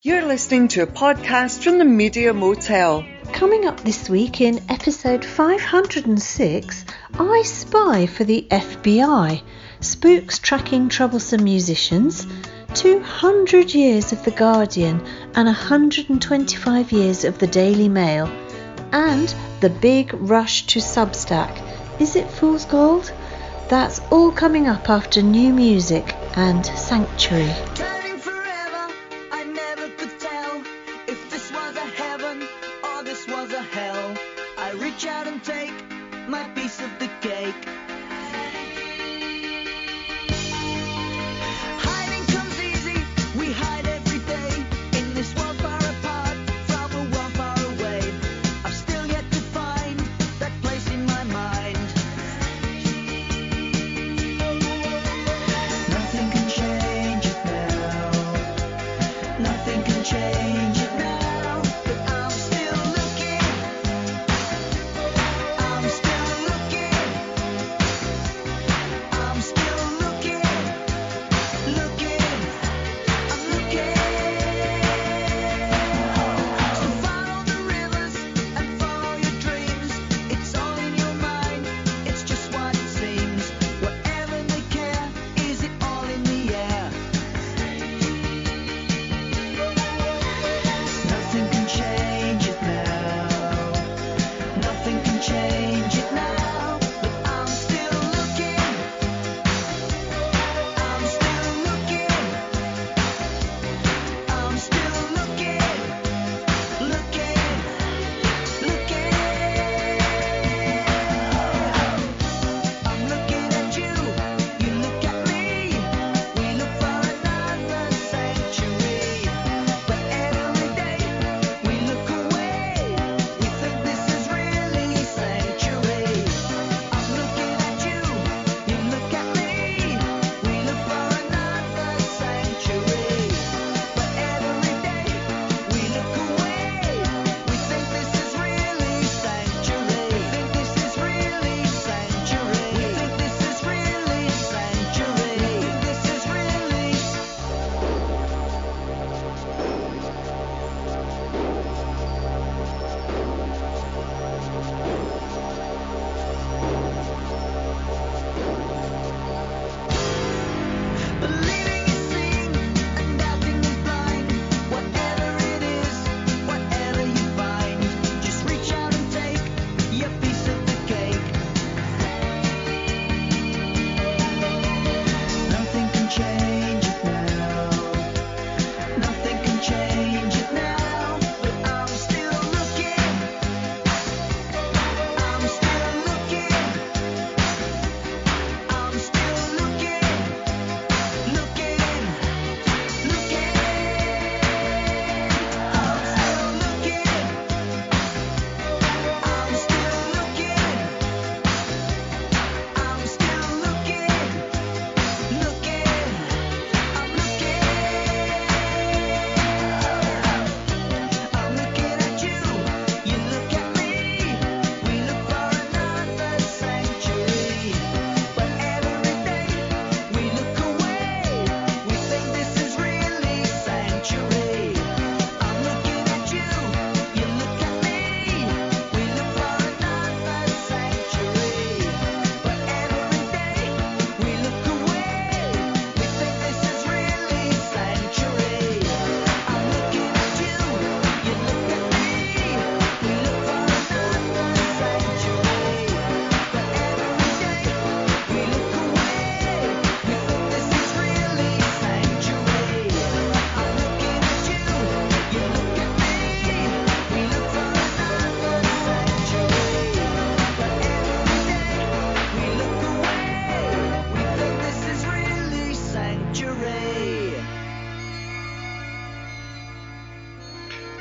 You're listening to a podcast from the Media Motel. Coming up this week in episode 506, I spy for the FBI. Spooks tracking troublesome musicians, 200 years of The Guardian, and 125 years of The Daily Mail, and the big rush to Substack. Is it fool's gold? That's all coming up after New Musik and Sanctuary.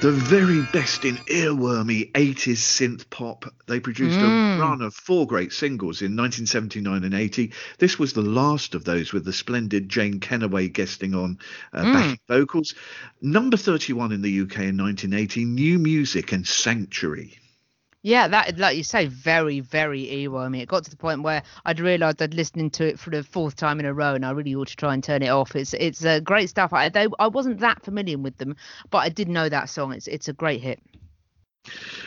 the very best in earwormy 80s synth pop. They produced mm. a run of four great singles in 1979 and 80. This was the last of those with the splendid Jane Kennaway guesting on uh, mm. backing vocals. Number 31 in the UK in 1980, New Musik and Sanctuary. Yeah, that like you say, very, very earwormy. It got to the point where I'd realised I'd listening to it for the fourth time in a row, and I really ought to try and turn it off. It's it's uh, great stuff. I they, I wasn't that familiar with them, but I did know that song. It's it's a great hit.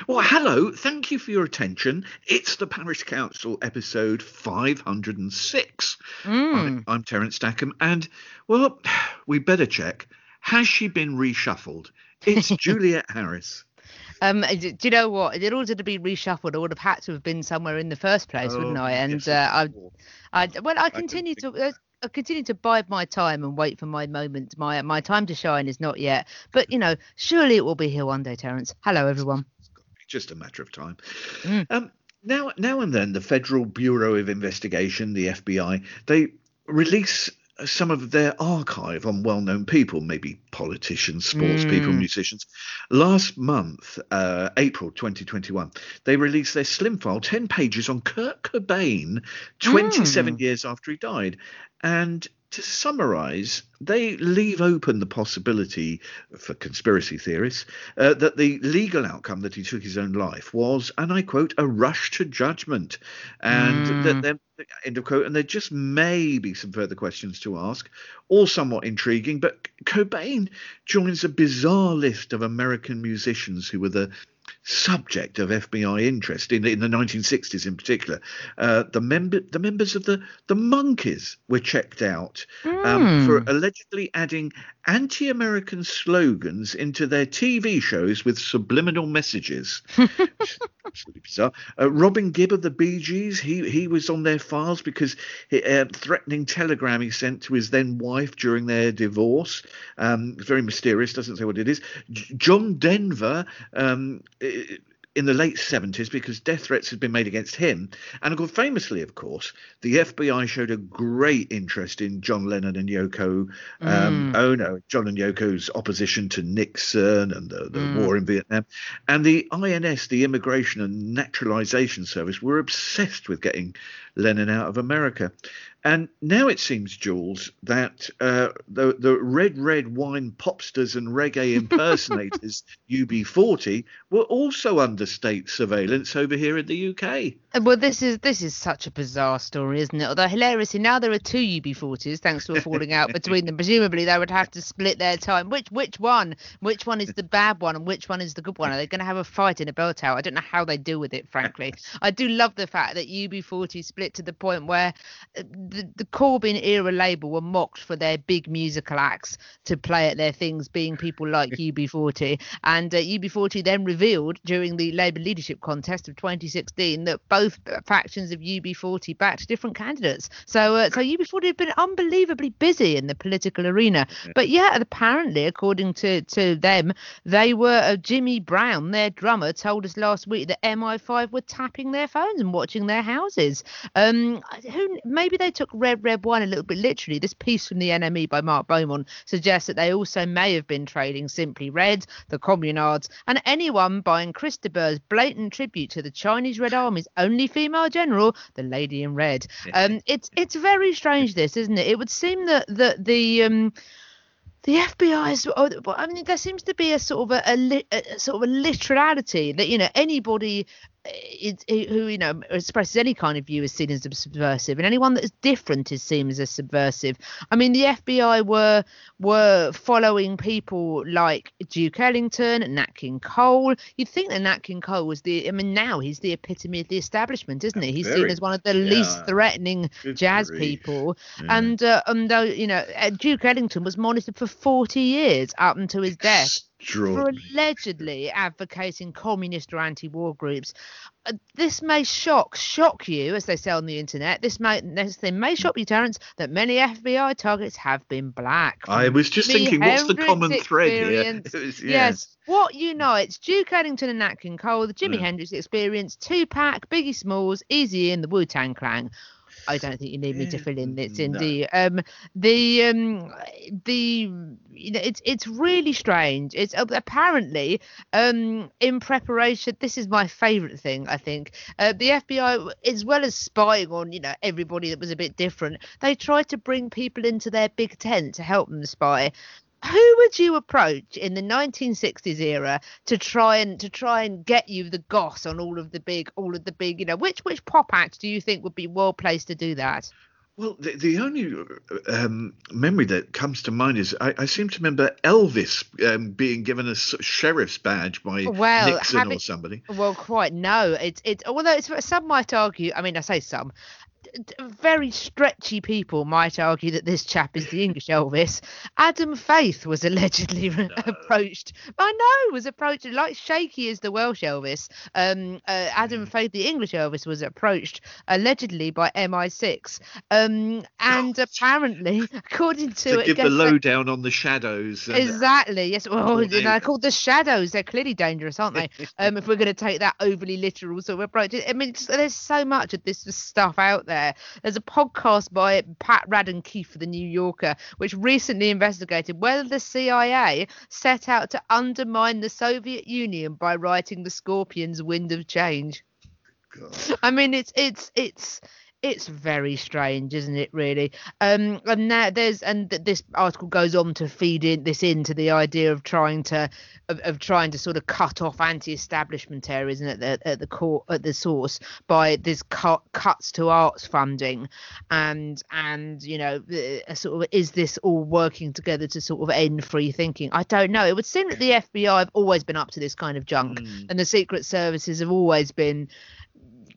Well, hello. Thank you for your attention. It's the Parish Counsel episode 506. Mm. I, I'm Terence Stackham, and well, we better check. Has she been reshuffled? It's Juliet Harris. Um, do you know what? In order to be reshuffled, I would have had to have been somewhere in the first place, wouldn't Oh, I? And yes, uh, I. I, well, I continue to. Uh, I continue to bide my time and wait for my moment. My my time to shine is not yet, but you know, surely it will be here one day, Terence. Hello, everyone. just a matter of time. Mm. Um, now, now and then, the Federal Bureau of Investigation, the FBI, they release some of their archive on well-known people, maybe politicians, sports people, Mm. musicians. Last month, uh, April 2021, they released their slim file, 10 pages on Kurt Cobain, 27 years after he died. And to summarize, they leave open the possibility for conspiracy theorists uh, that the legal outcome that he took his own life was, and I quote, a rush to judgment. And Mm. that there, end of quote, and there just may be some further questions to ask, all somewhat intriguing. But Cobain joins a bizarre list of American musicians who were the subject of FBI interest in, in the 1960s in particular. Uh, the member the members of the the Monkees were checked out um, for allegedly adding anti-American slogans into their TV shows with subliminal messages. Absolutely bizarre. Uh, Robin Gibb of the Bee Gees, he he was on their files because he, uh, threatening telegram he sent to his then wife during their divorce. Um, very mysterious, doesn't say what it is. J- John Denver. Um, in the late 70s, because death threats had been made against him. And of course, famously, of course, the FBI showed a great interest in John Lennon and Yoko um, Ono, John and Yoko's opposition to Nixon and the, the war in Vietnam. And the INS, the Immigration and Naturalization Service, were obsessed with getting Lennon out of America. And now it seems, Jules, that uh, the the red red wine popsters and reggae impersonators UB40 were also under state surveillance over here in the UK. Uh, Well, this is this is such a bizarre story, isn't it? Although hilariously, now there are two UB40s thanks to a falling out between them. Presumably, they would have to split their time. Which which one? Which one is the bad one, and which one is the good one? Are they going to have a fight in a bell tower? I don't know how they deal with it. Frankly, I do love the fact that UB40 split to the point where uh, the the Corbyn era label were mocked for their big musical acts to play at their things, being people like UB40, and uh, UB40 then revealed during the Labour leadership contest of 2016 that both factions of UB40 backed different candidates. So, uh, so UB40 have been unbelievably busy in the political arena. But yeah, apparently, according to to them, they were uh, Jimmy Brown, their drummer, told us last week that MI5 were tapping their phones and watching their houses. Um, who maybe they took Red Red Wine a little bit literally. This piece from the NME by Mark Beaumont suggests that they also may have been trading Simply Red, the Communards, and anyone buying Chris de Burgh's blatant tribute to the Chinese Red Army's only female general, the Lady in Red. Um, it's it's very strange, this, isn't it? It would seem that that the um the FBI is. oh, I mean, there seems to be a sort of a, a, a sort of a literality that you know anybody uh, is, who you know expresses any kind of view is seen as a subversive, and anyone that is different is seen as a subversive. I mean, the FBI were were following people like Duke Ellington, Nat King Cole. You'd think that Nat King Cole was the. I mean, now he's the epitome of the establishment, isn't he? He's seen as one of the least threatening jazz grief. people. Yeah. And uh, and though you know, uh, Duke Ellington was monitored for 40 years up until his death for allegedly advocating communist or anti-war groups. Uh, this may shock shock you, as they say on the internet. This may this thing may shock you, Terence, that many FBI targets have been black. I was just thinking, what's the common thread here? was- Yes. What unites Duke Ellington and Nat King Cole, the Jimi Yeah. Hendrix Experience, Tupac, Biggie Smalls, Easy in the Wu Tang Clan. I don't think you need me to fill in this, no. indeed. Um, the um, the you know, it's it's really strange. It's uh, apparently um in preparation. This is my favourite thing. I think uh, the FBI, as well as spying on you know everybody that was a bit different, they tried to bring people into their big tent to help them spy who would you approach in the 1960s era to try and to try and get you the goss on all of the big all of the big you know which which pop act do you think would be well placed to do that Well, the, the only um, memory that comes to mind is I, I seem to remember Elvis um, being given a sheriff's badge by Well, Nixon having- or somebody. Well, quite no. It's it's although it's some might argue. I mean, I say some. Very stretchy people might argue that this chap is the English Elvis. Adam Faith was allegedly approached. I know was approached like shaky as the Welsh Elvis. Um, uh, Adam Faith, the English Elvis, was approached allegedly by MI6. Um, and apparently, according to, To give the lowdown on the shadows. and- Exactly. Yes. Well, they're they- called the shadows. They're clearly dangerous, aren't they? um, if we're going to take that overly literal sort of approach, I mean, there's so much of this stuff out there. There's a podcast by Pat Radden Keefe for the New Yorker, which recently investigated whether the CIA set out to undermine the Soviet Union by writing the Scorpions' "Wind of Change." God. I mean, it's it's it's it's very strange, isn't it? Really. Um, and now there's and th- this article goes on to feed in this into the idea of trying to of, of trying to sort of cut off anti-establishmentarianism at the at the core at the source by this cut cuts to arts funding, and and you know a sort of is this all working together to sort of end free thinking? I don't know. It would seem that the FBI have always been up to this kind of junk, Mm. and the secret services have always been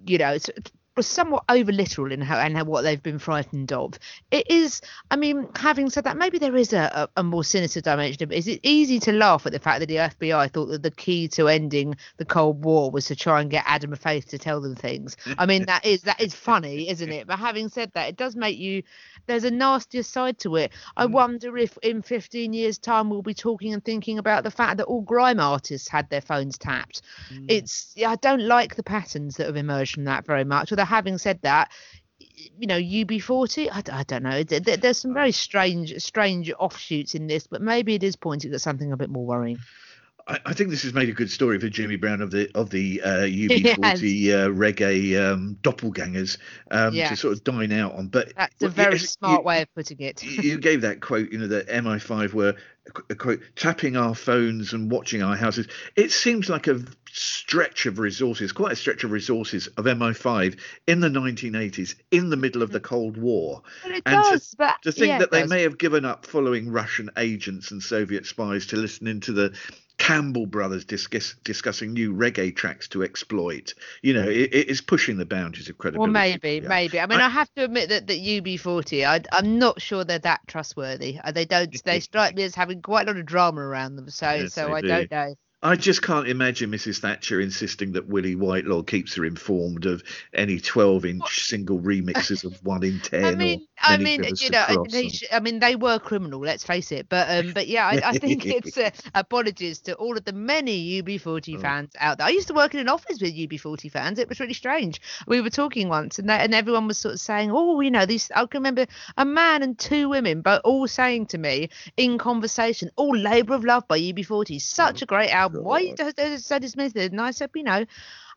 you know, it's was somewhat over literal in how and how, what they've been frightened of. It is, I mean, having said that, maybe there is a, a, a more sinister dimension. Is it easy to laugh at the fact that the FBI thought that the key to ending the Cold War was to try and get Adam Faith to tell them things? I mean, that is that is funny, isn't it? But having said that, it does make you. There's a nastier side to it. I hmm. wonder if in 15 years' time we'll be talking and thinking about the fact that all grime artists had their phones tapped hmm. it's yeah, I don't like the patterns that have emerged from that very much. Although having said that, you know, UB40, I don't know. There- there- There's some very strange, strange offshoots in this, but maybe it is pointing at something a bit more worrying. I, I think this has made a good story for Jimmy Brown of the of the uh, UB40 uh, reggae um, doppelgangers um, to sort of dine out on. But That's a very yes, smart you- way of putting it. you gave that quote, you know, that MI5 were a quote tapping our phones and watching our houses. It seems like a stretch of resources, quite a stretch of resources of MI5 in the 1980s, in the middle of the Cold War. But it And to- does, but To think yeah, that they does. may have given up following Russian agents and Soviet spies to listen into the Campbell brothers discuss, discussing new reggae tracks to exploit. You know, it, it is pushing the boundaries of credibility. Well, maybe, Yeah. maybe. I mean, I- I, have to admit that that UB40, I, I'm not sure they're that trustworthy. Uh, They don't. They strike me as having quite a lot of drama around them. So, Yes, so I do. don't know. I just can't imagine Mrs. Thatcher insisting that Willie Whitelaw keeps her informed of any 12-inch single remixes of One in Ten. I or mean, I mean, you know, they I mean, they were criminal. Let's face it. But, um, but yeah, I, I think it's uh, apologies to all of the many UB40 Oh. fans out there. I used to work in an office with UB40 fans. It was really strange. We were talking once, and they, and everyone was sort of saying, "Oh, you know, these." I can remember a man and two women, but all saying to me in conversation, "All Labour of Love by UB40, such a great album. Why are you God. so, so dismissive?" And I said, "You know."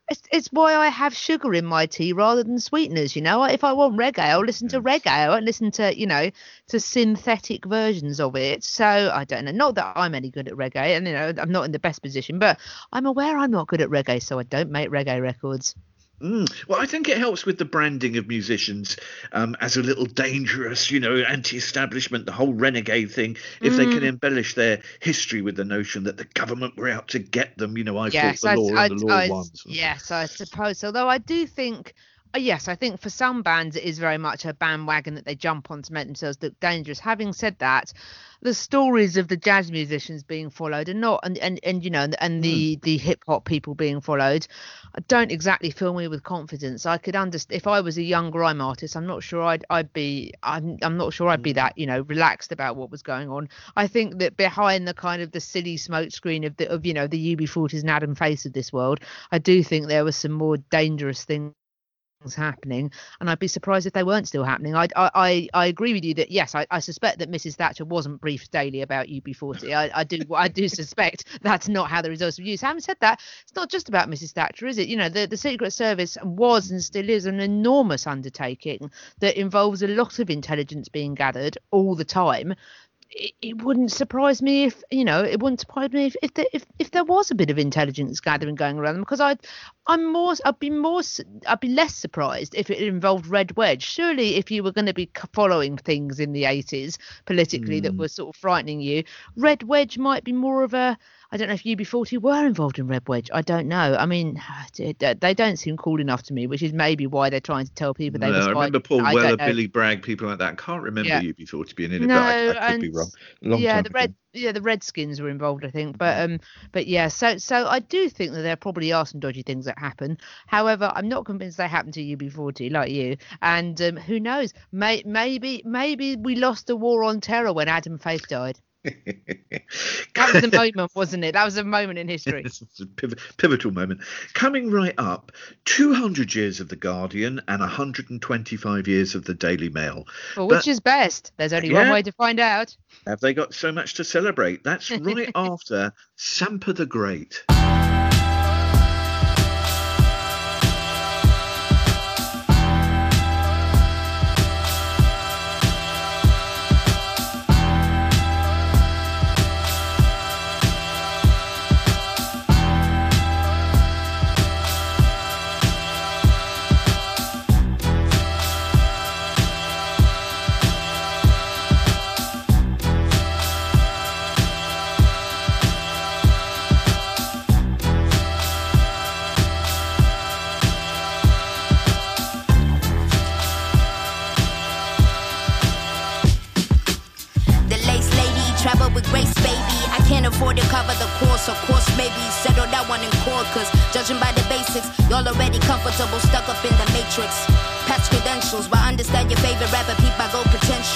It's, it's why I have sugar in my tea rather than sweeteners. You know, if I want reggae, I'll listen to reggae. I won't listen to you know to synthetic versions of it. So I don't know. Not that I'm any good at reggae, and you know I'm not in the best position, but I'm aware I'm not good at reggae, so I don't make reggae records. Mm. Well, I think it helps with the branding of musicians um, as a little dangerous, you know, anti-establishment, the whole renegade thing. If they can Mm. embellish their history with the notion that the government were out to get them, you know, I yes, fought the law I, and the law I- won. yes, I suppose. Although I do think. Uh, Yes, I think for some bands it is very much a bandwagon that they jump on to make themselves look dangerous. Having said that, the stories of the jazz musicians being followed and not, and and, and you know, and, and the the hip hop people being followed, don't exactly fill me with confidence. I could understand if I was a young grime artist. I'm not sure I'd I'd be I'm I'm not sure I'd be that you know relaxed about what was going on. I think that behind the kind of the silly smokescreen of the of you know the UB40s and Adam Faith of this world, I do think there were some more dangerous things happening and i'd be surprised if they weren't still happening. I i i, I agree with you that yes I, I suspect that mrs thatcher wasn't briefed daily about ub40 i, I do i do suspect that's not how the results were used having said that it's not just about mrs thatcher is it? You know the, the secret service was and still is an enormous undertaking that involves a lot of intelligence being gathered all the time it, it wouldn't surprise me if you know it wouldn't surprise me if if there, if, if there was a bit of intelligence gathering going around them because I'd I'm more I'd be more I'd be less surprised if it involved Red Wedge. Surely, if you were going to be following things in the 80s politically that hmm. were sort of frightening you, Red Wedge might be more of a I don't know if UB40 were involved in Red Wedge. I don't know. I mean, they don't seem cool enough to me, which is maybe why they're trying to tell people they No. I remember Paul I Weller. Billy Bragg, people like that. I can't remember Yeah. UB40 being in it, No, but I, I could be wrong. Long yeah, the ago. red, yeah, the Redskins were involved, I think. But um, but yeah, so so I do think that there probably are some dodgy things that happen. However, I'm not convinced they happened to UB40 like you. And um, who knows? May, maybe maybe we lost the war on terror when Adam Faith died. That was a moment, wasn't it? That was a moment in history. Is a pivotal moment. Coming right up, 200 years of The Guardian and 125 years of the Daily Mail. Well, But- which is best? There's only one way to find out. Have they got so much to celebrate? That's right after Sampa the Great.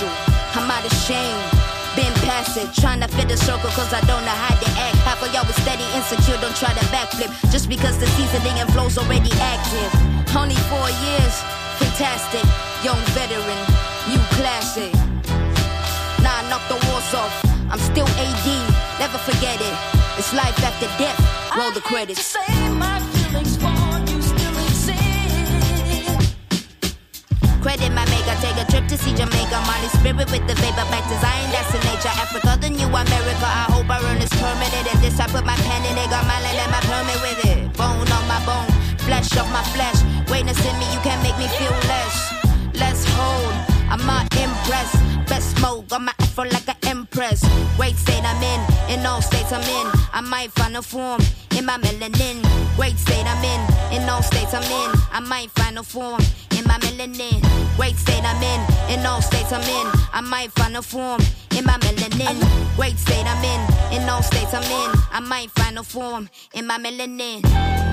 I'm out of shame. Been past it, trying to fit the circle cause I don't know how to act. Half of y'all was steady, insecure, don't try to backflip. Just because the seasoning and flow's already active. Only four years, fantastic. Young veteran, new classic. Nah, I knock the walls off. I'm still AD, never forget it. It's life after death. Roll the credits. See Jamaica. Molly spirit with the vapor back design, that's the nature. Africa, the new America. I hope I earn this permanent. And this I put my pen in it, got my land and my permit with it. Bone on my bone, flesh off my flesh. Greatness in me, you can't make me feel less. Let's hold, I'm not impressed. Best smoke, got my afro like an empress. Great state I'm in, in all states I'm in. I might find a form in my melanin. Great state I'm in, in all states I'm in. I might find a form in my melanin. Great state I'm in, in all states I'm in. I might find a form in my melanin. Great state I'm in, in all states I'm in. I might find a form in my melanin.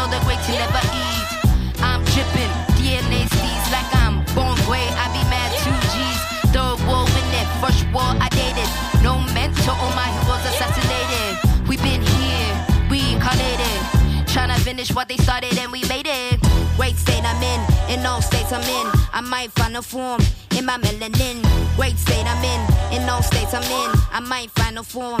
Food the great to never eat. I'm dripping, DNA seeds like I'm born gray. I be mad two G's. Third war in it, first war I dated. No mentor, all my heroes assassinated. We been here, we reincarnated. Tryna finish what they started and we made it. Great state I'm in, in all states I'm in. I might find a form in my melanin. Great state I'm in, in all states I'm in. I might find a form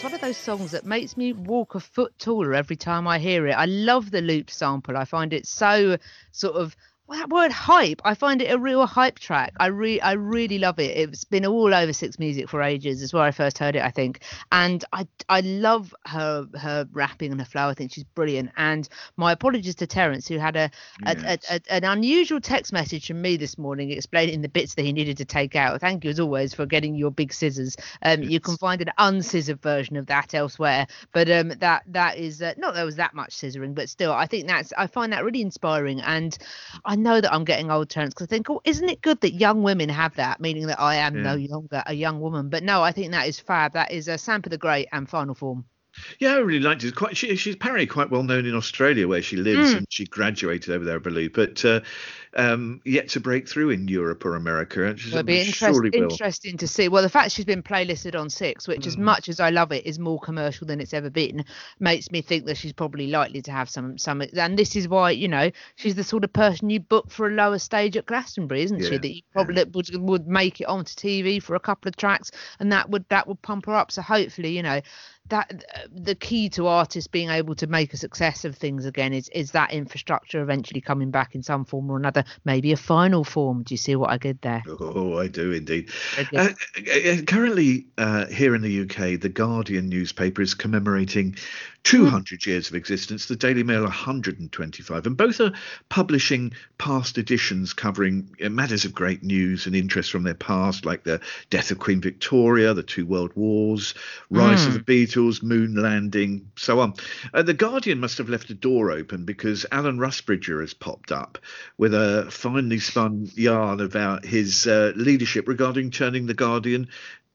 That's one of those songs that makes me walk a foot taller every time I hear it. I love the loop sample. I find it so sort of well, that word hype, I find it a real hype track. I re- I really love it. It's been all over Six Music for ages. Is where I first heard it, I think. And I I love her her rapping and her flow. I think she's brilliant. And my apologies to Terence, who had a, a, a, a an unusual text message from me this morning explaining the bits that he needed to take out. Thank you as always for getting your big scissors. Um, you can find an unscissored version of that elsewhere, but um, that that is uh, not there was that much scissoring, but still, I think that's I find that really inspiring, and I know that I'm getting old, Terence, because I think, oh, isn't it good that young women have that, meaning that I am no longer a young woman? But no, I think that is fab. That is a uh, Sampa the Great and Final Form. Yeah, I really liked it. Quite, she, she's apparently quite well known in Australia where she lives, Mm. and she graduated over there, I believe. But uh, um, yet to break through in Europe or America, and It'll be interest, interesting to see. Well, the fact she's been playlisted on Six, which, Mm. as much as I love it, is more commercial than it's ever been, makes me think that she's probably likely to have some some. And this is why you know she's the sort of person you book for a lower stage at Glastonbury, isn't she? That you probably would would make it onto TV for a couple of tracks, and that would that would pump her up. So hopefully, you know. That the key to artists being able to make a success of things again is is that infrastructure eventually coming back in some form or another, maybe a final form. Do you see what I did there? Oh, I do indeed. Very. Uh, uh, currently, uh, here in the UK, the Guardian newspaper is commemorating 200 years of existence, the Daily Mail 125, and both are publishing past editions covering matters of great news and interest from their past, like the death of Queen Victoria, the two world wars, rise of the Beatles, moon landing, so on. Uh, the Guardian must have left a door open because Alan Rusbridger has popped up with a finely spun yarn about his uh, leadership regarding turning the Guardian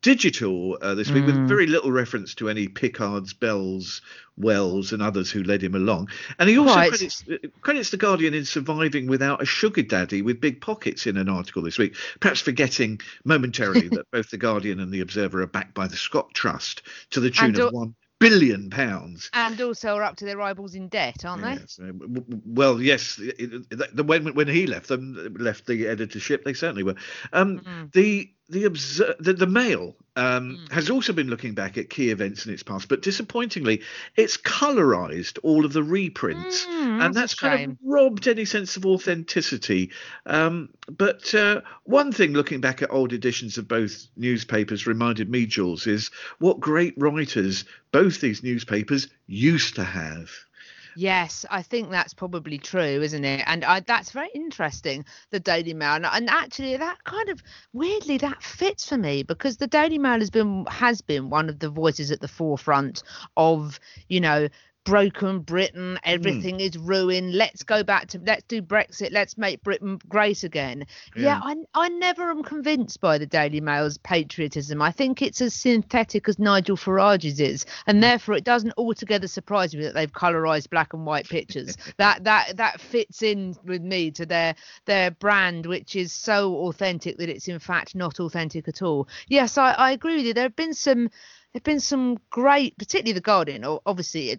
digital uh, this week, with very little reference to any Picard's, Bells, Wells, and others who led him along. And he also Right. credits, credits the Guardian in surviving without a sugar daddy with big pockets in an article this week, perhaps forgetting momentarily that both the Guardian and the Observer are backed by the Scott Trust to the tune of one billion pounds. And also are up to their eyeballs in debt, aren't they? Yes, uh, w- w- Well, yes. The, when when he left them, left the editorship, they certainly were. Um, Mm. The the, obser- the the Mail um, has also been looking back at key events in its past, but disappointingly, it's colorized all of the reprints, Mm, and that's kind of robbed any sense of authenticity. Um, but uh, one thing, looking back at old editions of both newspapers, reminded me, Jules, is what great writers both these newspapers used to have. Yes, I think that's probably true, isn't it? And I, that's very interesting, the Daily Mail. And, and actually, that kind of weirdly that fits for me because the Daily Mail has been has been one of the voices at the forefront of you know broken Britain, hmm. everything is ruined. Let's go back to let's do Brexit. Let's make Britain great again. Yeah, Yeah. I I never am convinced by the Daily Mail's patriotism. I think it's as synthetic as Nigel Farage's is, and hmm. therefore it doesn't altogether surprise me that they've colorized black and white pictures. that that that fits in with me to their their brand, which is so authentic that it's in fact not authentic at all. Yes, I, I agree with you. There have been some there've been some great, particularly the Guardian. Or obviously, uh,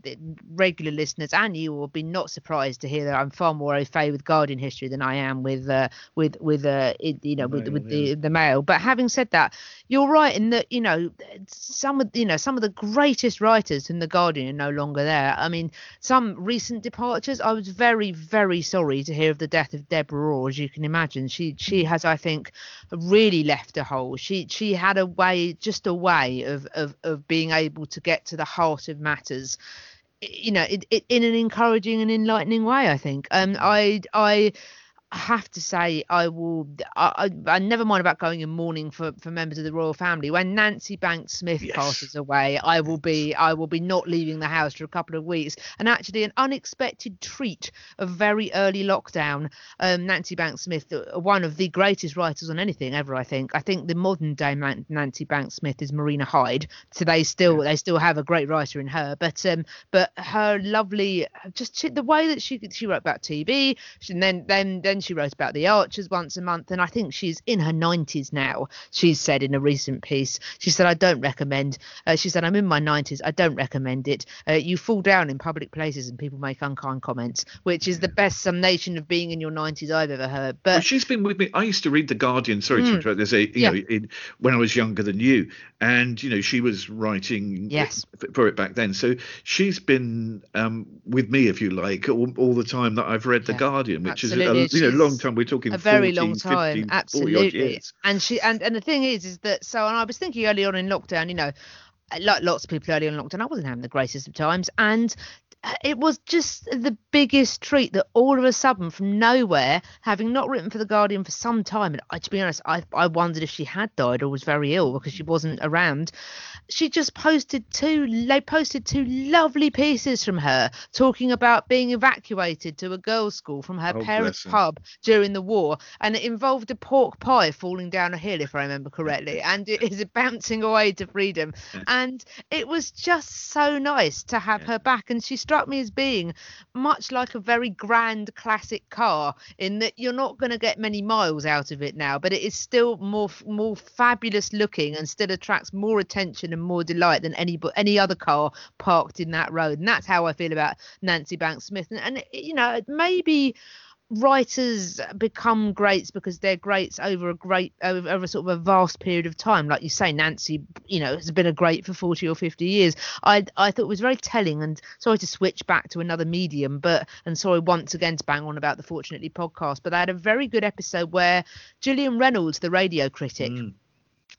regular listeners and you will be not surprised to hear that I'm far more au fait with Guardian history than I am with uh, with with uh, you know with Mail, with yeah. the the Mail. But having said that, you're right in that you know some of you know some of the greatest writers in the Guardian are no longer there. I mean, some recent departures. I was very very sorry to hear of the death of Deborah Orr. As you can imagine, she she has I think really left a hole. She she had a way, just a way of of of being able to get to the heart of matters. You know, it, it, in an encouraging and enlightening way. I think. Um, I I have to say I will. I, I, I never mind about going in mourning for, for members of the royal family. When Nancy Banks Smith Yes. passes away, I will be I will be not leaving the house for a couple of weeks. And actually, an unexpected treat of very early lockdown. Um, Nancy Banks Smith, uh, one of the greatest writers on anything ever. I think. I think the modern day Man- Nancy Banks Smith is Marina Hyde. So they still they still have a great writer in her. But um, but her lovely just the way that she she wrote about TV, she, and then then then she wrote about the Archers once a month, and I think she's in her nineties now. She's said in a recent piece, she said I don't recommend. Uh, she said I'm in my nineties, I don't recommend it. Uh, you fall down in public places and people make unkind comments, which is the best summation of being in your nineties I've ever heard. Well, But she's been with me. I used to read the Guardian. Sorry to Mm. interrupt. There's a you Yeah. know in, when I was younger than you, and you know she was writing Yes. for it back then. So she's been um, with me, if you like, all, all the time that I've read the Yeah, Guardian, which is absolutely. a, you know, is long time. We're talking a very 14, long time 15, absolutely. and she and and the thing is is that so and i was thinking early on in lockdown you know like lots of people early on in lockdown i wasn't having the greatest of times. And it was just the biggest treat that all of a sudden from nowhere having not written for the guardian for some time. And I, to be honest I, I wondered if she had died or was very ill because she wasn't around. She just posted two they posted two lovely pieces from her talking about being evacuated to a girls school from her Oh, parents pub during the war. And it involved a pork pie falling down a hill if i remember correctly. And it is bouncing away to freedom. And it was just so nice to have her back. And she struck me as being much like a very grand classic car in that you're not going to get many miles out of it now but it is still more more fabulous looking and still attracts more attention and more delight than any any other car parked in that road. And that's how i feel about nancy banks smith and, and you know maybe writers become greats because they're greats over a great over, over sort of a vast period of time. Like you say nancy you know has been a great for 40 or 50 years. I i thought it was very telling and sorry to switch back to another medium but and sorry once again to bang on about the fortunately podcast but i had a very good episode where gillian reynolds the radio critic Mm.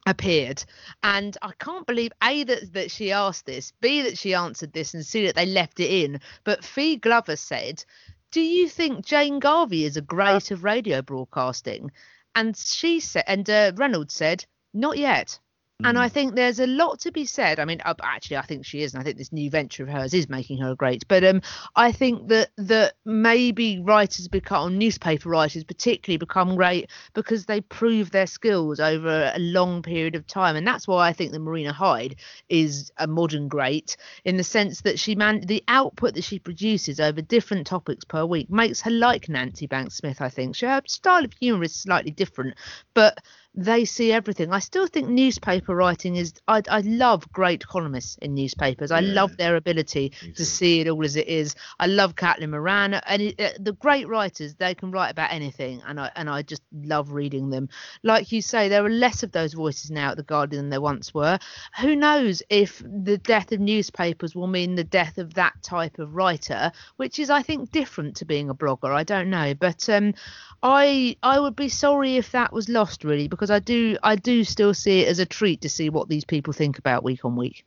appeared. And i can't believe a that, that she asked this b that she answered this and c that they left it in. But fi glover said do you think jane garvey is a great of radio broadcasting? And she said and uh, reynolds said not yet and Mm. I think there's a lot to be said. I mean, actually, I think she is, and I think this new venture of hers is making her great. But um, I think that that maybe writers become newspaper writers, particularly, become great because they prove their skills over a long period of time, and that's why I think that Marina Hyde is a modern great in the sense that she man the output that she produces over different topics per week makes her like Nancy Banks Smith. I think her style of humour is slightly different, but they see everything. I still think newspaper writing is. I, I love great columnists in newspapers. I Yeah. love their ability to see it all as it is. I love Caitlin Moran and it, uh, the great writers. They can write about anything, and I and I just love reading them. Like you say, there are less of those voices now at the Guardian than there once were. Who knows if the death of newspapers will mean the death of that type of writer, which is, I think, different to being a blogger. I don't know, but um, I I would be sorry if that was lost, really, because I do I do still see it as a treat to see what these people think about week on week.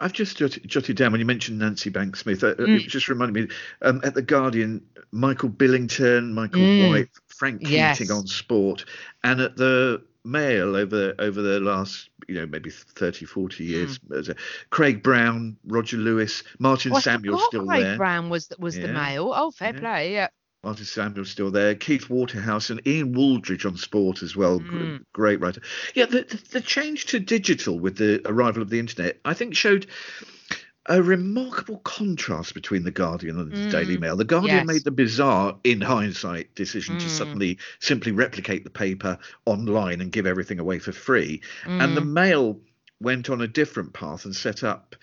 I've just jotted, jotted down when you mentioned Nancy Banks Smith. Uh, Mm. It just reminded me um, at the Guardian, Michael Billington, Michael Mm. White, Frank Keating Yes. on sport, and at the Mail over over the last you know maybe 30, 40 years, as a- Craig Brown, Roger Lewis, Martin Oh, Samuel still Craig there. Brown was was the Mail. Oh, fair Yeah. play. Yeah. Martin Samuel still there. Keith Waterhouse and Ian Wooldridge on sport as well. Mm. Great writer. Yeah, the, the the change to digital with the arrival of the internet, I think, showed a remarkable contrast between the Guardian and the Mm. Daily Mail. The Guardian Yes. made the bizarre, in hindsight, decision to Mm. suddenly simply replicate the paper online and give everything away for free, and the Mm. Mail went on a different path and set up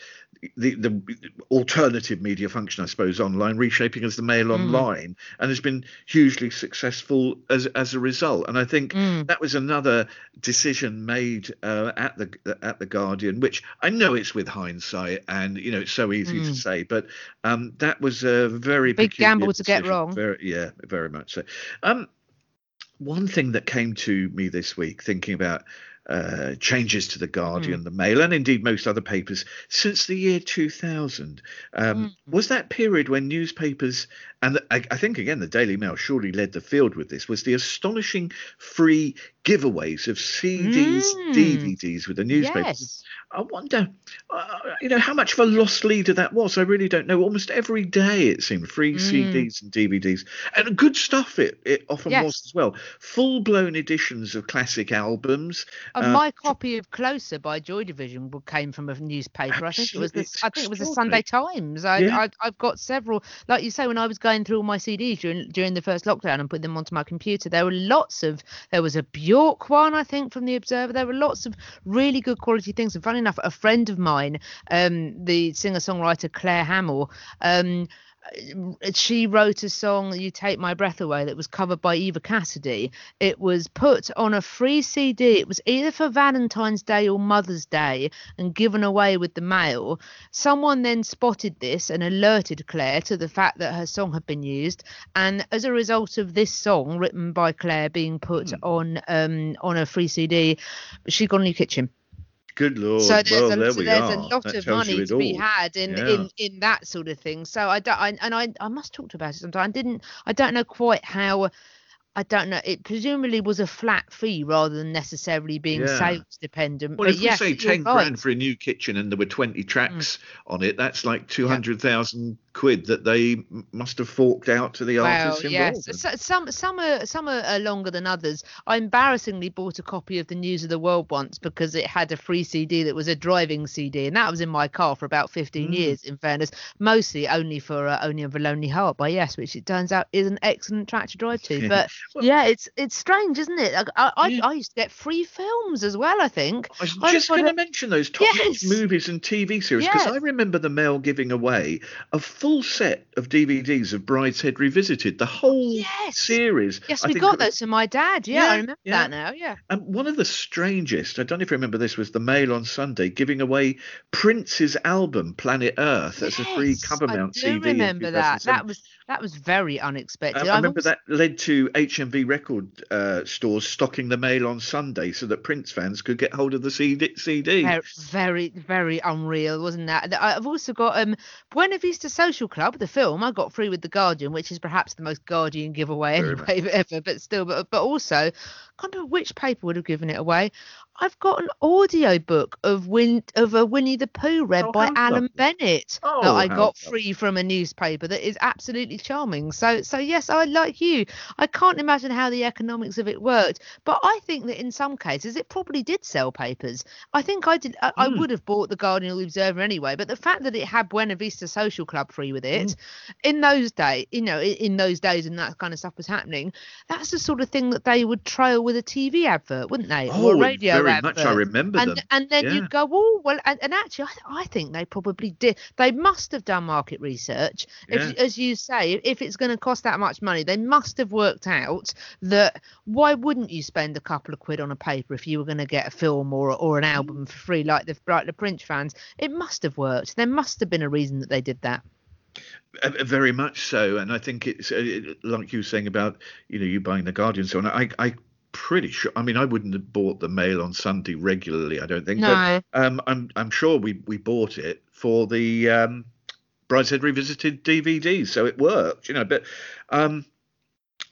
the the alternative media function, I suppose, online, reshaping as the Mail Mm. online, and has been hugely successful as as a result. And I think Mm. that was another decision made uh, at the at the Guardian, which I know it's with hindsight, and you know it's so easy to Mm. say, but um, that was a very Big gamble to get wrong. Very, yeah, very much so. Um, one thing that came to me this week, thinking about uh, changes to the Guardian, the Mail, and indeed most other papers since the year 2000, um, Mm. was that period when newspapers, and I, I think again the Daily Mail surely led the field with this, was the astonishing free giveaways of CDs, Mm. DVDs with the newspapers. Yes. I wonder, uh, you know, how much of a lost leader that was. I really don't know. Almost every day it seemed free Mm. CDs and DVDs, and good stuff. It it often Yes. was as well. Full blown editions of classic albums. Uh, my copy of Closer by Joy Division came from a newspaper. I think it was the, I think it was the Sunday. Times. I, Yeah. I I've got several. Like you say, when I was going through all my CDs during during the first lockdown and putting them onto my computer, there were lots of. There was a Bjork one, I think, from the Observer. There were lots of really good quality things. And funny enough, a friend of mine, um, the singer songwriter Claire Hamill, um. She wrote a song "You Take My Breath Away" that was covered by Eva Cassidy. It was put on a free CD. It was either for Valentine's Day or Mother's Day and given away with the mail. Someone then spotted this and alerted Claire to the fact that her song had been used, and as a result of this song written by Claire being put on um on a free CD, she got a new kitchen. Good lord. So there's, well, a, there so we there's are. a lot That of money it to be had in, Yeah. in in that sort of thing. So I don't, I, and I I must talk to about it sometime. I didn't I don't know quite how. I don't know. It presumably was a flat fee rather than necessarily being Yeah. sales dependent. Well, but if yes, we say you're 10 right. grand for a new kitchen and there were 20 tracks mm. on it, that's like 200,000 quid that they must have forked out to the Well, artists yes. involved. So, some some are some are, longer than others. I embarrassingly bought a copy of the News of the World once because it had a free CD that was a driving CD, and that was in my car for about 15 Mm. years. In fairness, mostly only for uh, Owner of a Lonely Heart by Yes, which it turns out is an excellent track to drive to. But Well- yeah, it's it's strange, isn't it? I I, Yeah. I used to get free films as well. I think. I was just going to mention those top Yes. movies and TV series because Yes. I remember the mail giving away a full set of DVDs of Brideshead Revisited, the whole Yes. series. Yes, I we got those for my dad. Yeah, I Yeah, remember yeah. that now. Yeah. And one of the strangest, I don't know if you remember this, was the Mail on Sunday giving away Prince's album Planet Earth as a free Yes, cover I mount do CD. remember that. That was that was very unexpected. I I've remember also- that led to HMV record uh, stores stocking the mail on Sunday so that Prince fans could get hold of the CD. CD. Very, very, very unreal, wasn't that? I've also got um Buena Vista Social Club, the film I got free with the Guardian, which is perhaps the most Guardian giveaway anyway ever, but still, but but also, I can't remember which paper would have given it away. I've got an audio book of Win of a Winnie the Pooh read Oh, by Alan lovely. Bennett that Oh, I how got lovely. free from a newspaper that is absolutely charming. So so yes, I like you. I can't imagine how the economics of it worked, but I think that in some cases it probably did sell papers. I think I did. I, I Hmm. would have bought the Guardian or the Observer anyway, but the fact that it had Buena Vista Social Club free with it Hmm. in those days, you know, in, in those days, and that kind of stuff was happening. That's the sort of thing that they would trail with a TV advert, wouldn't they, or Oh, a radio very advert? much. I remember and them. and then Yeah. you go, oh well, and, and actually, I, I think they probably did. They must have done market research. If, as you say, if it's going to cost that much money, they must have worked out that why wouldn't you spend a couple of quid on a paper if you were going to get a film or or an album for free, like the like the Prince fans? It must have worked. There must have been a reason that they did that. Uh, uh, Very much so, and I think it's uh, like you were saying about you know you buying the Guardian. So on. I I pretty sure. I mean, I wouldn't have bought the Mail on Sunday regularly. I don't think. No. But um, I'm I'm sure we we bought it for the um, Brideshead Revisited DVD, so it worked. You know, but um,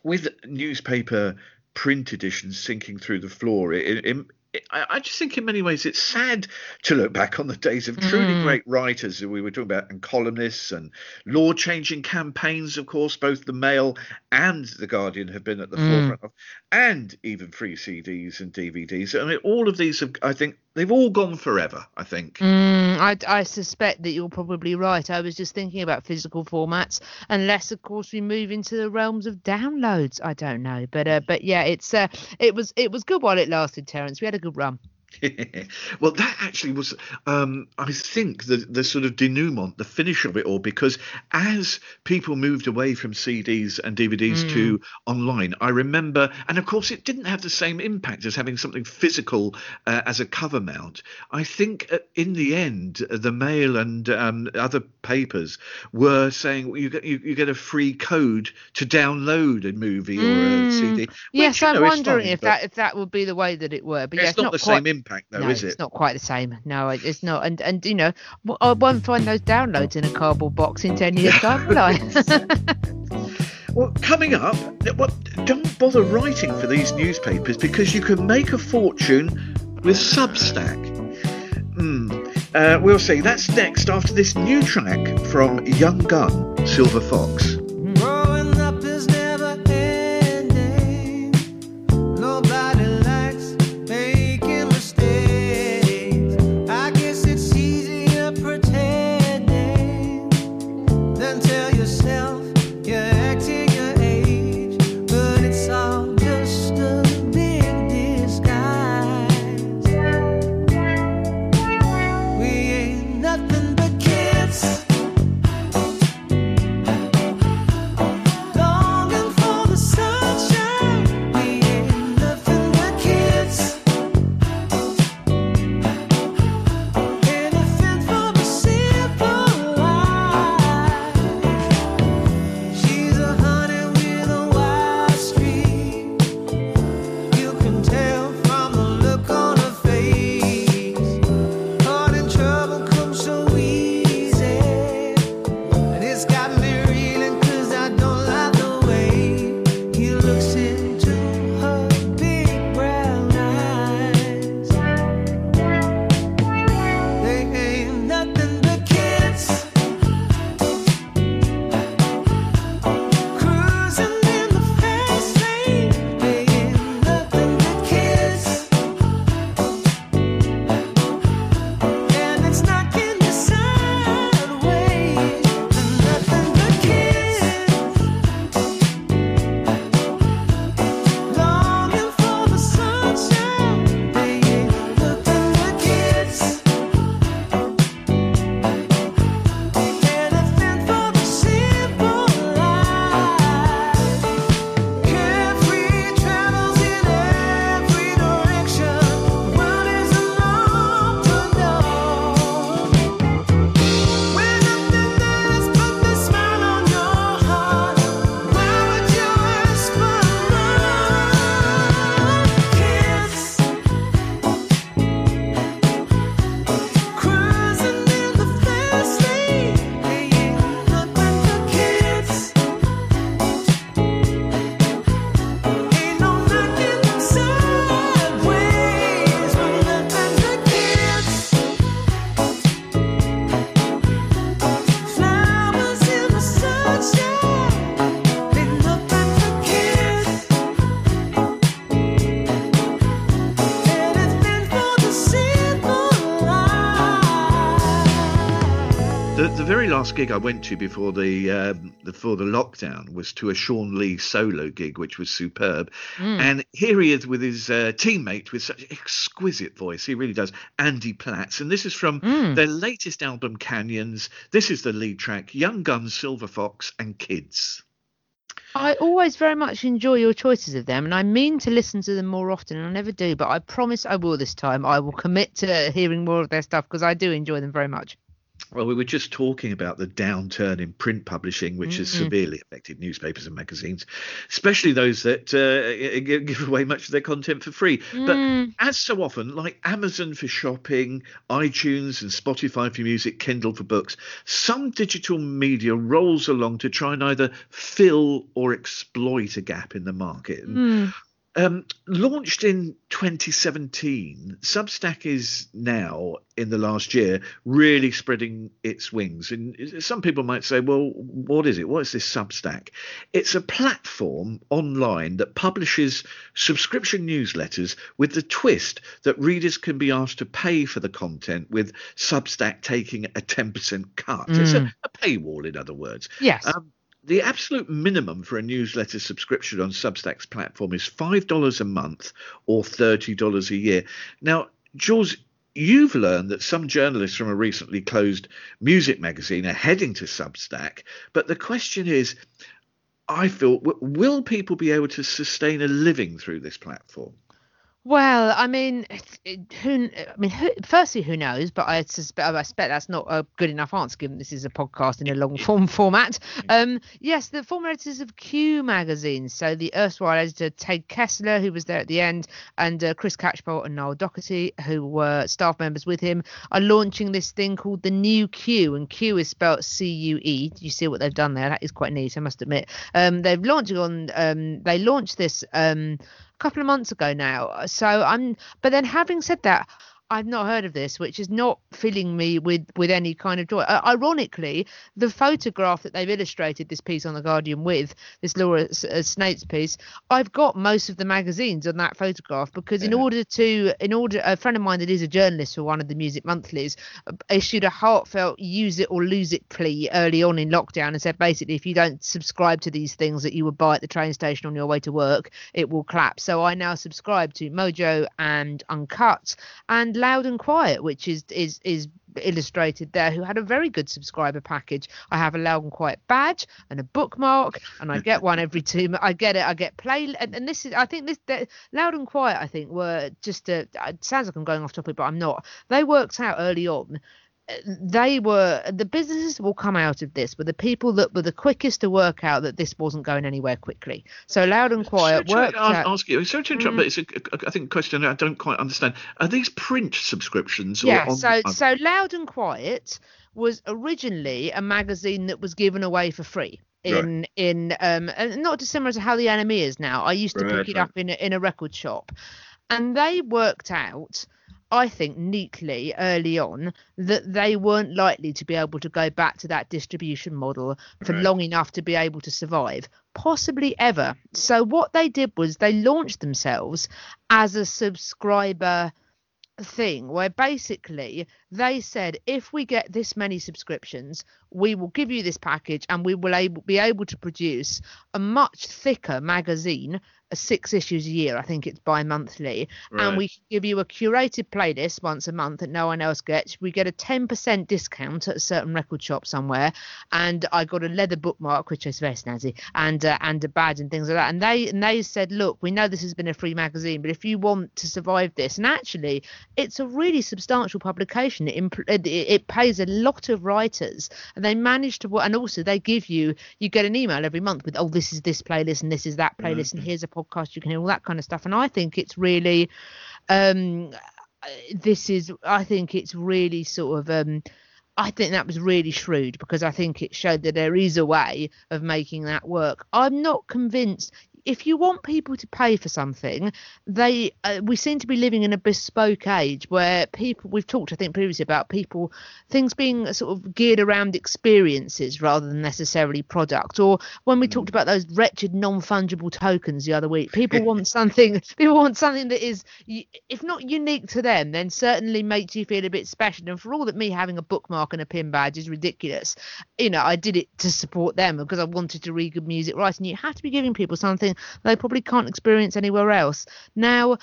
with newspaper print editions sinking through the floor, it, it, it, I I just think in many ways it's sad to look back on the days of truly Mm. great writers that we were talking about and columnists and law changing campaigns, of course, both the Mail and the Guardian have been at the Mm. forefront of, and even free CDs and DVDs. I mean, all of these have, I think, they've all gone forever. I think. Mm, I, I suspect that you're probably right. I was just thinking about physical formats, unless, of course, we move into the realms of downloads. I don't know, but uh, but yeah, it's uh, it was it was good while it lasted, Terence. We had a good run. well, that actually was, um, I think, the the sort of denouement, the finish of it all, because as people moved away from CDs and DVDs to online, I remember, and of course, it didn't have the same impact as having something physical uh, as a cover mount. I think uh, in the end, uh, the Mail and um, other papers were saying well, you get you, you get a free code to download a movie or a CD. which, yes, you I'm know, wondering fine, if that if that would be the way that it were. But yeah, it's not, the quite, same impact, though, no, is it's not quite the same. No, it's not. And and you know, I won't find those downloads in a cardboard box in ten years' time, will I? Well, coming up, well, don't bother writing for these newspapers because you can make a fortune with Substack. Hmm. Uh, we'll see. That's next after this new track from Young Gun, Silver Fox. Gig I went to before the um, before the lockdown was to a Shawn Lee solo gig, which was superb. And here he is with his uh, teammate with such exquisite voice. He really does. Andy Platts, and this is from their latest album, Canyons. This is the lead track, Young Guns, Silver Fox, and Kids. I always very much enjoy your choices of them, and I mean to listen to them more often, and I never do. But I promise I will this time. I will commit to hearing more of their stuff because I do enjoy them very much. Well, we were just talking about the downturn in print publishing, which has severely affected newspapers and magazines, especially those that uh, give away much of their content for free. But as so often, like Amazon for shopping, iTunes and Spotify for music, Kindle for books, some digital media rolls along to try and either fill or exploit a gap in the market. And um, launched in 2017, Substack is now, in the last year, really spreading its wings. And some people might say, well, what is it? What is this Substack? It's a platform online that publishes subscription newsletters with the twist that readers can be asked to pay for the content, with Substack taking a 10% cut. It's a, a paywall, in other words. Yes. Um, the absolute minimum for a newsletter subscription on Substack's platform is $5 a month or $30 a year. Now, Jules, you've learned that some journalists from a recently closed music magazine are heading to Substack, but the question is, I feel, will people be able to sustain a living through this platform? Well, I mean, it- who? I mean, who, firstly, who knows? But I suspect, I expect that's not a good enough answer, given this is a podcast in a long form format. Um, yes, the former editors of Q magazine, so the erstwhile editor Ted Kessler, who was there at the end, and uh, Chris Catchpole and Niall Doherty, who were staff members with him, are launching this thing called the New Q, and Q is spelled C-U-E. Do you see what they've done there? That is quite neat, I must admit. Um, they've launched on. Um, they launched this. Um, couple of months ago now. So I'm, but then having said that, I've not heard of this, which is not filling me with with any kind of joy. Uh, ironically, the photograph that they've illustrated this piece on the Guardian with this Laura S- uh, Snapes piece, I've got most of the magazines on that photograph because in order to, in order, a friend of mine that is a journalist for one of the music monthlies uh, issued a heartfelt use it or lose it plea early on in lockdown and said basically if you don't subscribe to these things that you would buy at the train station on your way to work, it will collapse. So I now subscribe to Mojo and Uncut and Loud and Quiet, which is is is illustrated there who had a very good subscriber package. I have a loud and quiet badge and a bookmark and i get one every two i get it i get play and, and this is i think this loud and quiet i think were just a it sounds like i'm going off topic but i'm not. They worked out early on they were the businesses will come out of this were the people that were the quickest to work out that this wasn't going anywhere quickly so loud and quiet worked to ask, out ask you, sorry to interrupt, but it's a, a- I think a question I don't quite understand. Are these print subscriptions? Yeah, on, so so Loud and Quiet was originally a magazine that was given away for free in in um and not dissimilar to how the NME is now. I used to Right, pick it right. up in a, in a record shop, and they worked out. I think neatly early on that they weren't likely to be able to go back to that distribution model for Right. long enough to be able to survive, possibly ever. So what they did was they launched themselves as a subscriber thing where basically they said if we get this many subscriptions we will give you this package and we will able, be able to produce a much thicker magazine six issues a year i think it's bi-monthly. Right. and we give you a curated playlist once a month that no one else gets. We get a 10% discount at a certain record shop somewhere. And i got a leather bookmark which is very snazzy and uh, and a badge and things like that. And they and they said look we know this has been a free magazine but if you want to survive this and actually it's a really substantial publication. It, impl- it, it pays a lot of writers and they manage to and also they give you you get an email every month with oh this is this playlist and this is that playlist and here's a podcast you can hear all that kind of stuff and i think it's really um this is i think it's really sort of um I think that was really shrewd because I think it showed that there is a way of making that work. I'm not convinced. If you want people to pay for something, they uh, we seem to be living in a bespoke age where people we've talked I think previously about people things being sort of geared around experiences rather than necessarily product. Or when we talked about those wretched non-fungible tokens the other week, people want something people want something that is if not unique to them, then certainly makes you feel a bit special. And for all that me having a bookmark and a pin badge is ridiculous, you know, I did it to support them because I wanted to read good music writing. You have to be giving people something they probably can't experience anywhere else. Now,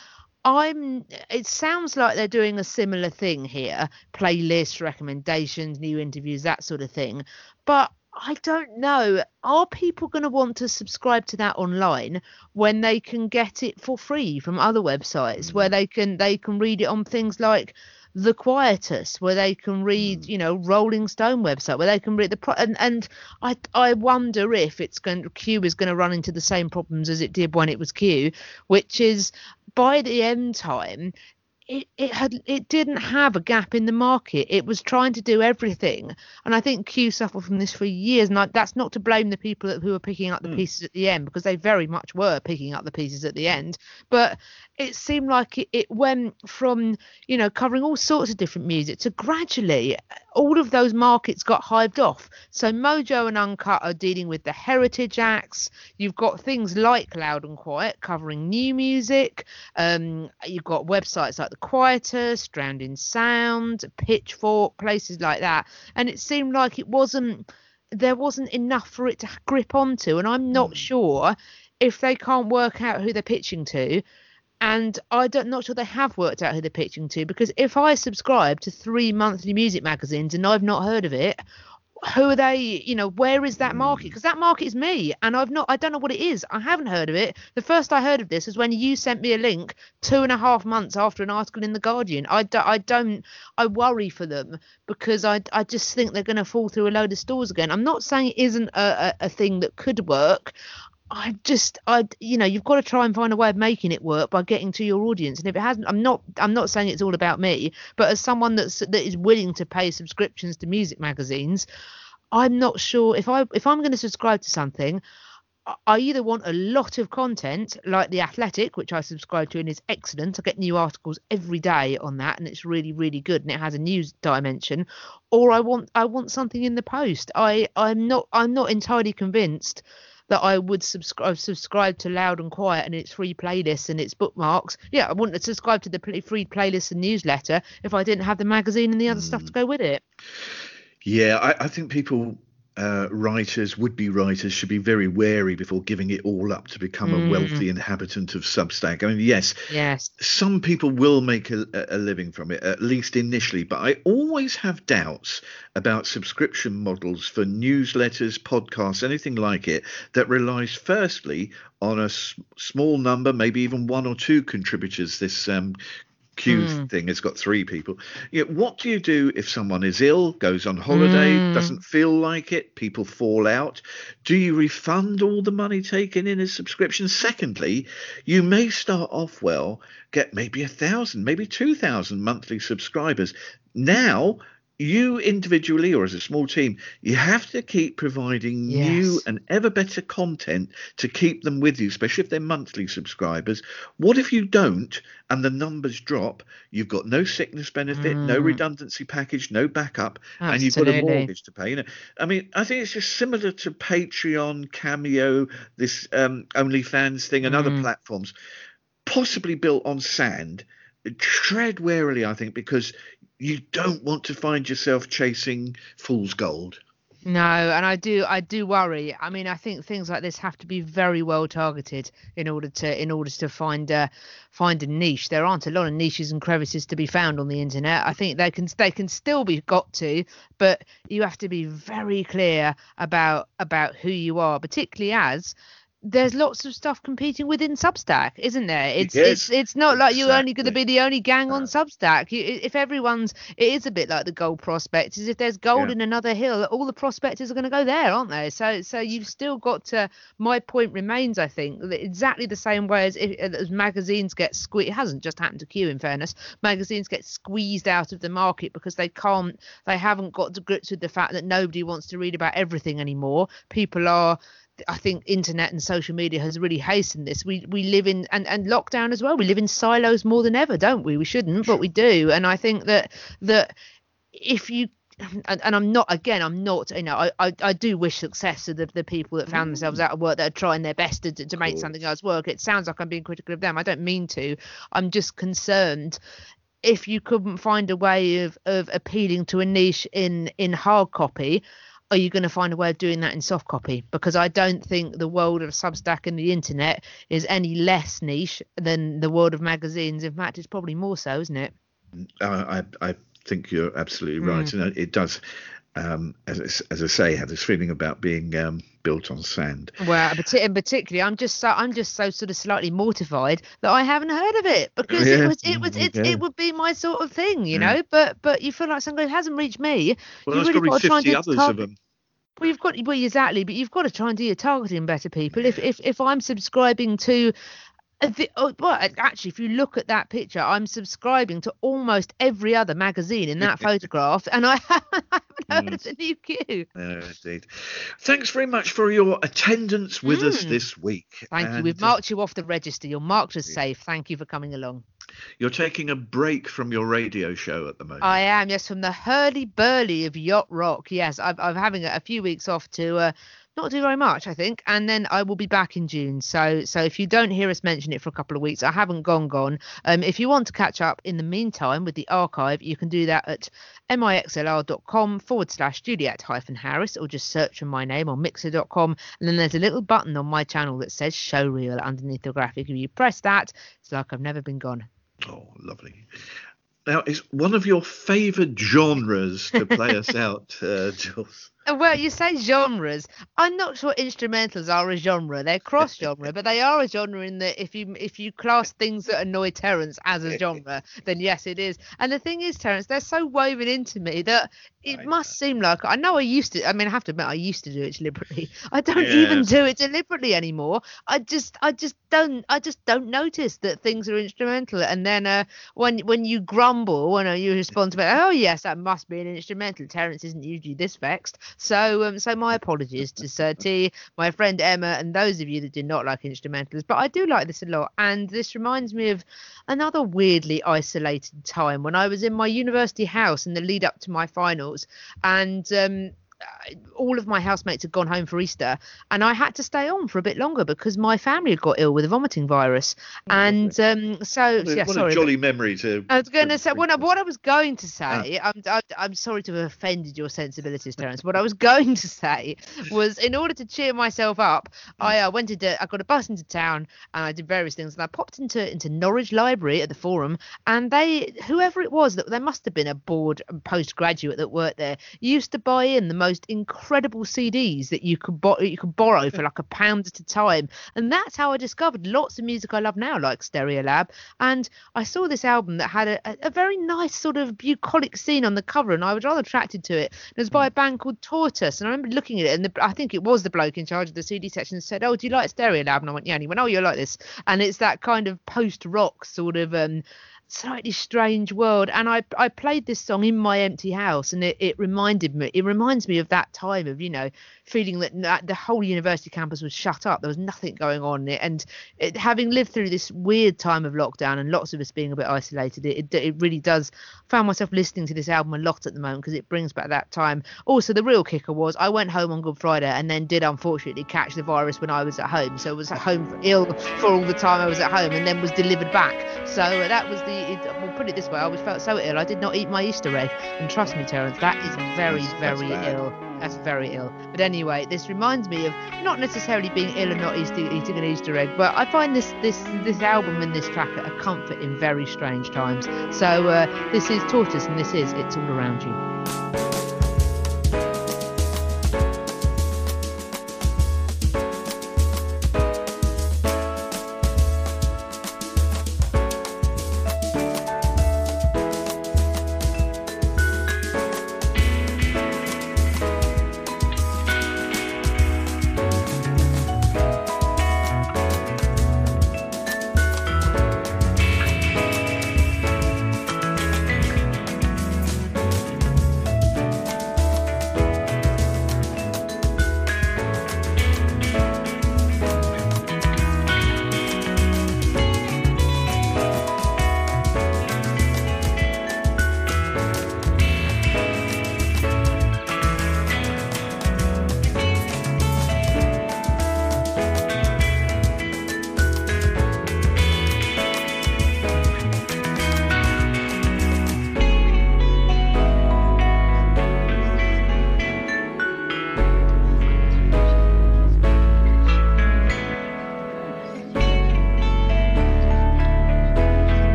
I'm it sounds like they're doing a similar thing here playlists, recommendations, new interviews, that sort of thing. But I don't know. Are people going to want to subscribe to that online when they can get it for free from other websites where mm. they can they can read it on things like the Quietus, where they can read, hmm. you know, Rolling Stone website, where they can read the pro- and and I I wonder if it's going Q is going to run into the same problems as it did when it was Q, which is by the end time it, it had it didn't have a gap in the market. It was trying to do everything, and I think Q suffered from this for years. And I, that's not to blame the people that, who were picking up the hmm. pieces at the end because they very much were picking up the pieces at the end. But it seemed like it, it went from you know covering all sorts of different music to gradually uh, all of those markets got hived off. So Mojo and Uncut are dealing with the heritage acts. You've got things like Loud and Quiet covering new music. Um, you've got websites like the Quietus, Drowned in Sound, Pitchfork, places like that. And it seemed like it wasn't there wasn't enough for it to grip onto. And I'm not sure if they can't work out who they're pitching to. And I don't not sure they have worked out who they're pitching to because if I subscribe to three monthly music magazines and I've not heard of it, who are they? You know, where is that market? Mm. Because that market is me, and I've not. I don't know what it is. I haven't heard of it. The first I heard of this is when you sent me a link two and a half months after an article in the Guardian. I, do, I don't. I worry for them because I I just think they're going to fall through a load of stores again. I'm not saying it isn't a, a, a thing that could work. I just, I, you know, you've got to try and find a way of making it work by getting to your audience. And if it hasn't, I'm not, I'm not saying it's all about me, but as someone that's that is willing to pay subscriptions to music magazines, I'm not sure if I, if I'm going to subscribe to something, I- either want a lot of content like the Athletic, which I subscribe to and is excellent. I get new articles every day on that, and it's really, really good, and it has a news dimension. Or I want, I want something in the post. I, I'm not, I'm not entirely convinced that I would subscribe subscribe to Loud and Quiet and its free playlists and its bookmarks. Yeah, I wouldn't subscribe to the pl- free playlist and newsletter if I didn't have the magazine and the other stuff to hmm. go with it. Yeah, I, I think people, uh, writers, would be writers, should be very wary before giving it all up to become a wealthy inhabitant of Substack. I mean, yes, Yes. some people will make a, a living from it, at least initially, but I always have doubts about subscription models for newsletters, podcasts, anything like it that relies firstly on a s- small number, maybe even one or two contributors. This um, Q hmm. thing has got three people. Yeah, what do you do if someone is ill, goes on holiday, hmm. doesn't feel like it, people fall out? Do you refund all the money taken in as subscription? Secondly, you may start off well, get maybe a thousand, maybe two thousand monthly subscribers. Now you individually or as a small team, you have to keep providing new and ever better content to keep them with you, especially if they're monthly subscribers. What if you don't and the numbers drop? You've got no sickness benefit, no redundancy package, no backup, and you've got a Mm. Mortgage to pay. You know, I mean, I think it's just similar to Patreon, Cameo, this um, OnlyFans thing, and other Mm. platforms, possibly built on sand. Tread warily, I think, because you don't want to find yourself chasing fool's gold. No, and I do I do worry. I mean, I think things like this have to be very well targeted in order to in order to find a find a niche. There aren't a lot of niches and crevices to be found on the internet. I think they can they can still be got to, but you have to be very clear about about who you are, particularly as there's lots of stuff competing within Substack, isn't there? It's Yes, it's it's not like you're only going to be the only gang on Substack. You, if everyone's, it is a bit like the gold prospectors. If there's gold Yeah. in another hill, all the prospectors are going to go there, aren't they? So so you've still got to. My point remains, I think, that exactly the same way as if, as magazines get squeezed. It hasn't just happened to Q, in fairness. Magazines get squeezed out of the market because they can't, they haven't got to grips with the fact that nobody wants to read about everything anymore. People are I think internet and social media has really hastened this. We we live in and, and lockdown as well. We live in silos more than ever, don't we? We shouldn't, but we do. And I think that that if you and, and I'm not again I'm not you know I, I, I do wish success to the, the people that found themselves out of work that are trying their best to, to make something else work it sounds like I'm being critical of them I don't mean to I'm just concerned if you couldn't find a way of, of appealing to a niche in in hard copy are you going to find a way of doing that in soft copy? Because I don't think the world of Substack and the internet is any less niche than the world of magazines. In fact it's probably more so isn't it? I, I I think you're absolutely right, and it does, um, as as I say, have this feeling about being um, built on sand. Well, in and particularly, I'm just so I'm just so sort of slightly mortified that I haven't heard of it because Yeah, it was it was it, yeah. it would be my sort of thing, you Yeah. know. But but you feel like something hasn't reached me. Well, you there's really probably got to try 50 others of them. Well, you've got well exactly, but you've got to try and do your targeting better, people. If if if I'm subscribing to. Vi- oh, well, actually, if you look at that picture, I'm subscribing to almost every other magazine in that photograph, and I haven't, I heard of the new Q. No, indeed. Thanks very much for your attendance with us Mm. this week. Thank you. We've uh, marked you off the register. You're marked as safe. Thank you for coming along. You're taking a break from your radio show at the moment. I am, yes, from the hurly burly of yacht rock. Yes, I've, I'm having a, a few weeks off to uh, not do very much, I think, and then I will be back in June. So, so if you don't hear us mention it for a couple of weeks, I haven't gone gone. Um, if you want to catch up in the meantime with the archive, you can do that at mixlr.com forward slash Juliet hyphen Harris, or just search for my name on mixlr.com, and then there's a little button on my channel that says show reel underneath the graphic. If you press that, it's like I've never been gone. Oh, lovely. Now, is one of your favourite genres to play us out, uh, Jules? Well, you say genres. I'm not sure instrumentals are a genre. They're cross genre, but they are a genre in that if you if you class things that annoy Terence as a genre, then yes, it is. And the thing is, Terence, they're so woven into me that it I must seem like I know I used to. I mean, I have to admit, I used to do it deliberately. I don't even do it deliberately anymore. I just, I just don't, I just don't notice that things are instrumental. And then uh, when when you grumble, when you respond to it, oh yes, that must be an instrumental. Terence isn't usually this vexed. So um, so my apologies to Sir T, my friend Emma, and those of you that did not like instrumentals. But I do like this a lot, and this reminds me of another weirdly isolated time when I was in my university house in the lead up to my finals, and um, all of my housemates had gone home for Easter, and I had to stay on for a bit longer because my family had got ill with a vomiting virus, and um, so Oh, What a, yeah, what sorry. a jolly memory to. I was going to to say what, I- what I was going to Ah. say. I'm, I'm I'm sorry to have offended your sensibilities, Terence. What I was going to say was, in order to cheer myself up, I uh, went into I got a bus into town and I did various things, and I popped into into Norwich Library at the Forum, and they whoever it was that there must have been a bored postgraduate that worked there used to buy in the most incredible CDs that you could bo- you could borrow for like a pound at a time, and that's how I discovered lots of music I love now, like Stereolab. And I saw this album that had a, a, very nice sort of bucolic scene on the cover, and I was rather attracted to it. It was by a band called Tortoise, and I remember looking at it, and the, I think it was the bloke in charge of the CD section said, "Oh, do you like Stereolab?" And I went, "Yeah." And he went, "Oh, you like this?" And it's that kind of post-rock sort of. um slightly strange world. And I I played this song in my empty house and it, it reminded me it reminds me of that time of you know feeling that na- the whole university campus was shut up. There was nothing going on. And it, having lived through this weird time of lockdown and lots of us being a bit isolated it, it, it really does found myself listening to this album a lot at the moment because it brings back that time. Also the real kicker was I went home on Good Friday and then did unfortunately catch the virus when I was at home. So I was at home ill for all the time I was at home and then was delivered back. So that was the it, we'll put it this way I was felt so ill I did not eat my Easter egg and trust me Terence that is very That's- that's very bad. ill that's very ill. But anyway, this reminds me of not necessarily being ill and not Easter, eating an Easter egg, but I find this this this album and this track a comfort in very strange times. So uh, this is Tortoise, and this is It's All Around You.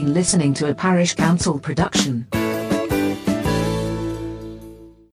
Been listening to a Parish Counsel production.